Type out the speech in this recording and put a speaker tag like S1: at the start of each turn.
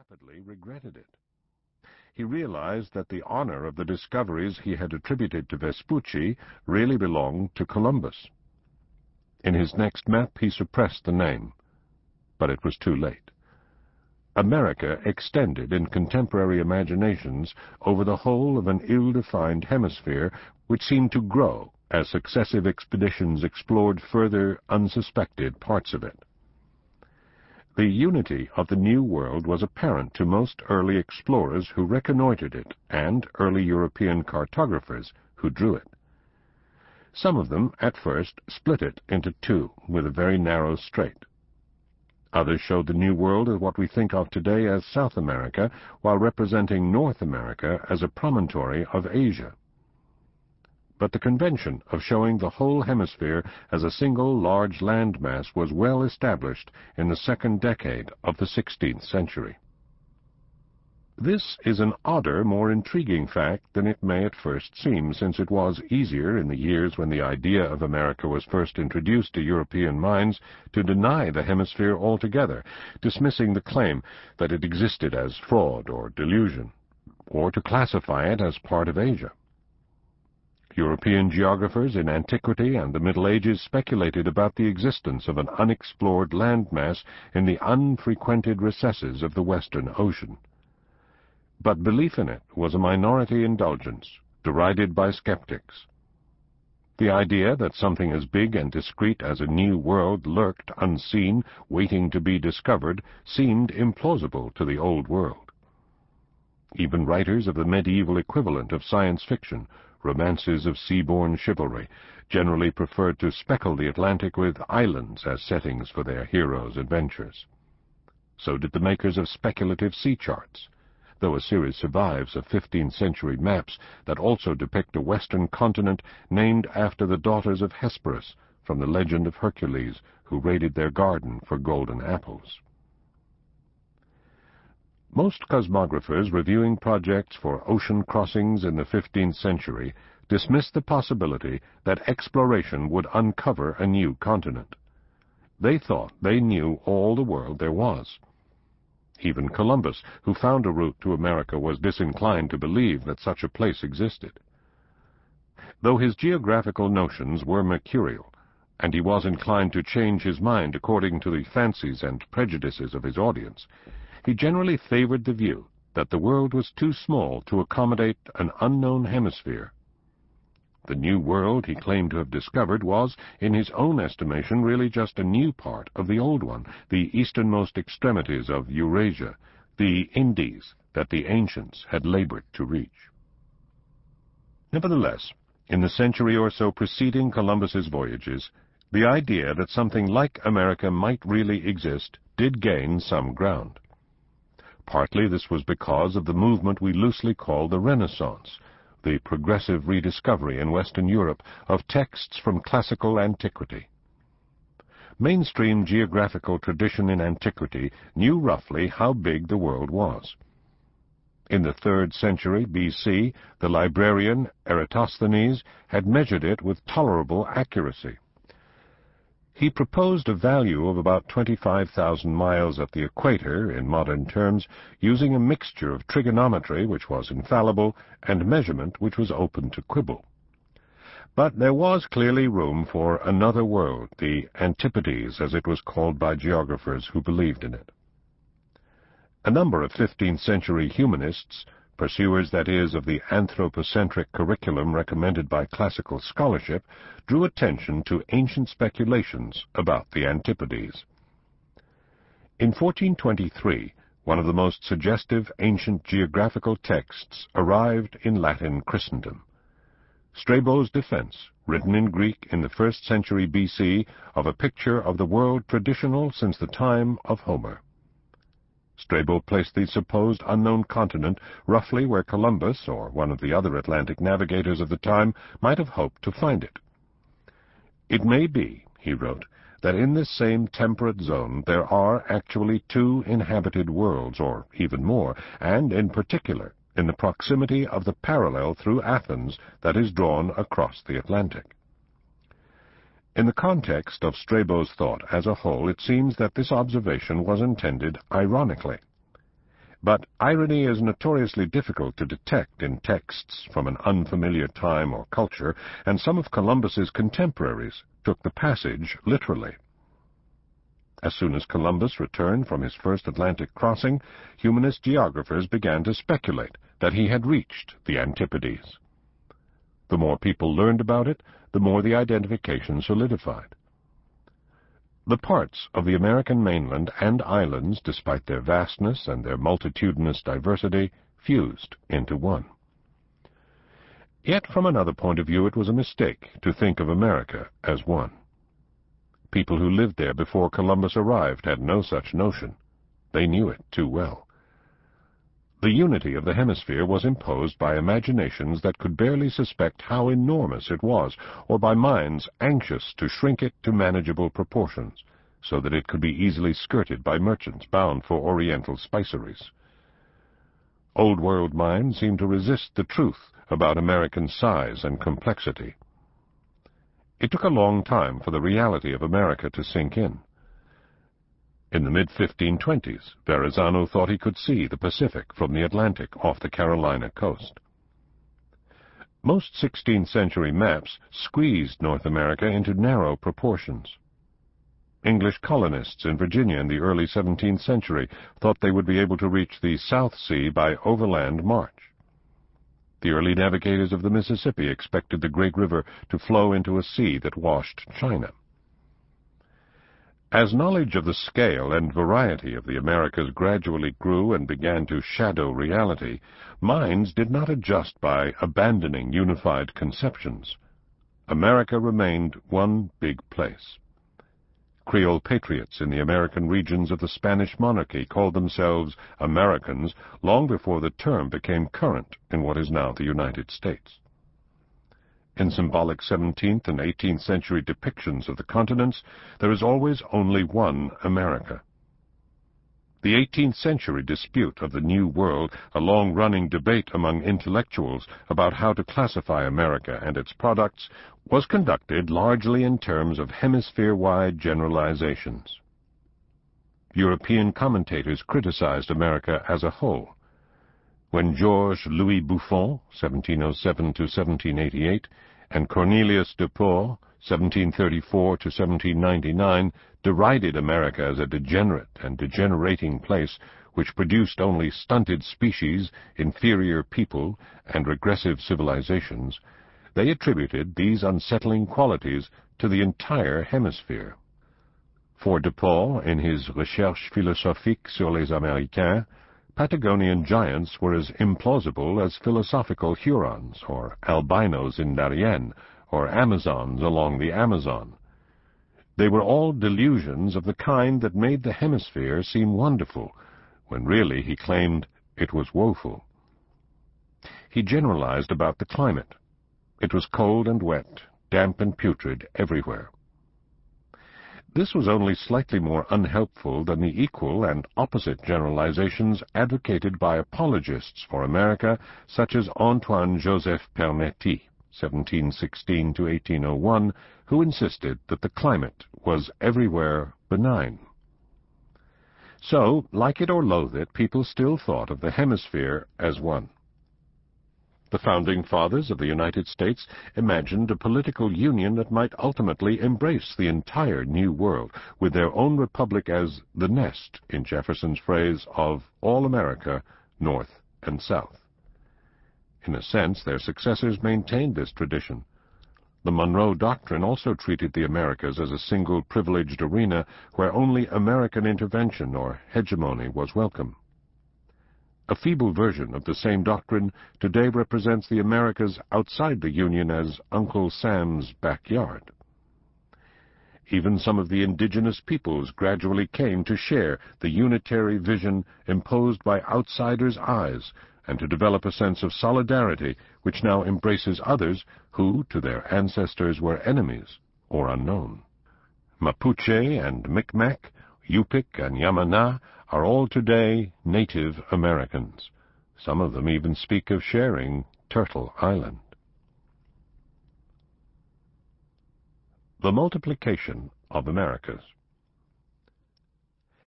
S1: rapidly regretted it. He realized that the honor of the discoveries he had attributed to Vespucci really belonged to Columbus. In his next map he suppressed the name, but it was too late. America extended in contemporary imaginations over the whole of an ill-defined hemisphere which seemed to grow as successive expeditions explored further unsuspected parts of it. The unity of the New World was apparent to most early explorers who reconnoitered it and early European cartographers who drew it. Some of them, at first, split it into two with a very narrow strait. Others showed the New World as what we think of today as South America, while representing North America as a promontory of Asia. But the convention of showing the whole hemisphere as a single large landmass was well established in the second decade of the sixteenth century. This is an odder, more intriguing fact than it may at first seem, since it was easier in the years when the idea of America was first introduced to European minds to deny the hemisphere altogether, dismissing the claim that it existed as fraud or delusion, or to classify it as part of Asia. European geographers in antiquity and the Middle Ages speculated about the existence of an unexplored landmass in the unfrequented recesses of the Western Ocean but belief in it was a minority indulgence, derided by skeptics. The idea that something as big and discreet as a new world lurked unseen, waiting to be discovered, seemed implausible to the old world. Even writers of the medieval equivalent of science fiction, romances of seaborne chivalry, generally preferred to speckle the Atlantic with islands as settings for their heroes' adventures. So did the makers of speculative sea charts though a series survives of 15th-century maps that also depict a western continent named after the daughters of Hesperus from the legend of Hercules, who raided their garden for golden apples. Most cosmographers reviewing projects for ocean crossings in the 15th century dismissed the possibility that exploration would uncover a new continent. They thought they knew all the world there was. Even Columbus, who found a route to America, was disinclined to believe that such a place existed. Though his geographical notions were mercurial, and he was inclined to change his mind according to the fancies and prejudices of his audience, he generally favored the view that the world was too small to accommodate an unknown hemisphere the new world he claimed to have discovered was, in his own estimation, really just a new part of the old one, the easternmost extremities of Eurasia, the Indies that the ancients had labored to reach. Nevertheless, in the century or so preceding Columbus's voyages, the idea that something like America might really exist did gain some ground. Partly this was because of the movement we loosely call the Renaissance, the progressive rediscovery in Western Europe of texts from classical antiquity. Mainstream geographical tradition in antiquity knew roughly how big the world was. In the third century B.C., the librarian Eratosthenes had measured it with tolerable accuracy. He proposed a value of about 25,000 miles at the equator, in modern terms, using a mixture of trigonometry, which was infallible, and measurement, which was open to quibble. But there was clearly room for another world, the Antipodes, as it was called by geographers who believed in it. A number of 15th-century humanists pursuers, that is, of the anthropocentric curriculum recommended by classical scholarship, drew attention to ancient speculations about the Antipodes. In 1423, one of the most suggestive ancient geographical texts arrived in Latin Christendom. Strabo's defense, written in Greek in the first century B.C., of a picture of the world traditional since the time of Homer. Strabo placed the supposed unknown continent roughly where Columbus, or one of the other Atlantic navigators of the time, might have hoped to find it. It may be, he wrote, that in this same temperate zone there are actually two inhabited worlds, or even more, and, in particular, in the proximity of the parallel through Athens that is drawn across the Atlantic. In the context of Strabo's thought as a whole, it seems that this observation was intended ironically. But irony is notoriously difficult to detect in texts from an unfamiliar time or culture, and some of Columbus's contemporaries took the passage literally. As soon as Columbus returned from his first Atlantic crossing, humanist geographers began to speculate that he had reached the Antipodes. The more people learned about it, the more the identification solidified. The parts of the American mainland and islands, despite their vastness and their multitudinous diversity, fused into one. Yet from another point of view it was a mistake to think of America as one. People who lived there before Columbus arrived had no such notion. They knew it too well. The unity of the hemisphere was imposed by imaginations that could barely suspect how enormous it was, or by minds anxious to shrink it to manageable proportions, so that it could be easily skirted by merchants bound for oriental spiceries. Old World minds seemed to resist the truth about American size and complexity. It took a long time for the reality of America to sink in. In the mid-1520s, Verrazano thought he could see the Pacific from the Atlantic off the Carolina coast. Most 16th-century maps squeezed North America into narrow proportions. English colonists in Virginia in the early 17th century thought they would be able to reach the South Sea by overland march. The early navigators of the Mississippi expected the great river to flow into a sea that washed China. As knowledge of the scale and variety of the Americas gradually grew and began to shadow reality, minds did not adjust by abandoning unified conceptions. America remained one big place. Creole patriots in the American regions of the Spanish monarchy called themselves Americans long before the term became current in what is now the United States. In symbolic 17th and 18th century depictions of the continents, there is always only one America. The 18th century dispute of the New World, a long-running debate among intellectuals about how to classify America and its products, was conducted largely in terms of hemisphere-wide generalizations. European commentators criticized America as a whole. When Georges Louis Buffon, 1707-1788, and Cornelius de Pauw, 1734-1799, derided America as a degenerate and degenerating place which produced only stunted species, inferior people, and regressive civilizations, they attributed these unsettling qualities to the entire hemisphere. For de Pauw, in his Recherches philosophiques sur les Américains, Patagonian giants were as implausible as philosophical Hurons, or albinos in Darien, or Amazons along the Amazon. They were all delusions of the kind that made the hemisphere seem wonderful, when really, he claimed, it was woeful. He generalized about the climate. It was cold and wet, damp and putrid everywhere. This was only slightly more unhelpful than the equal and opposite generalizations advocated by apologists for America such as Antoine Joseph Pernety, 1716-1801, who insisted that the climate was everywhere benign. So, like it or loathe it, people still thought of the hemisphere as one. The founding fathers of the United States imagined a political union that might ultimately embrace the entire New World, with their own republic as the nest, in Jefferson's phrase, of all America, North and South. In a sense, their successors maintained this tradition. The Monroe Doctrine also treated the Americas as a single privileged arena where only American intervention or hegemony was welcome. A feeble version of the same doctrine today represents the Americas outside the Union as Uncle Sam's backyard. Even some of the indigenous peoples gradually came to share the unitary vision imposed by outsiders' eyes and to develop a sense of solidarity which now embraces others who, to their ancestors, were enemies or unknown. Mapuche and Micmac, Yupik and Yamana are all today Native Americans. Some of them even speak of sharing Turtle Island. The Multiplication of Americas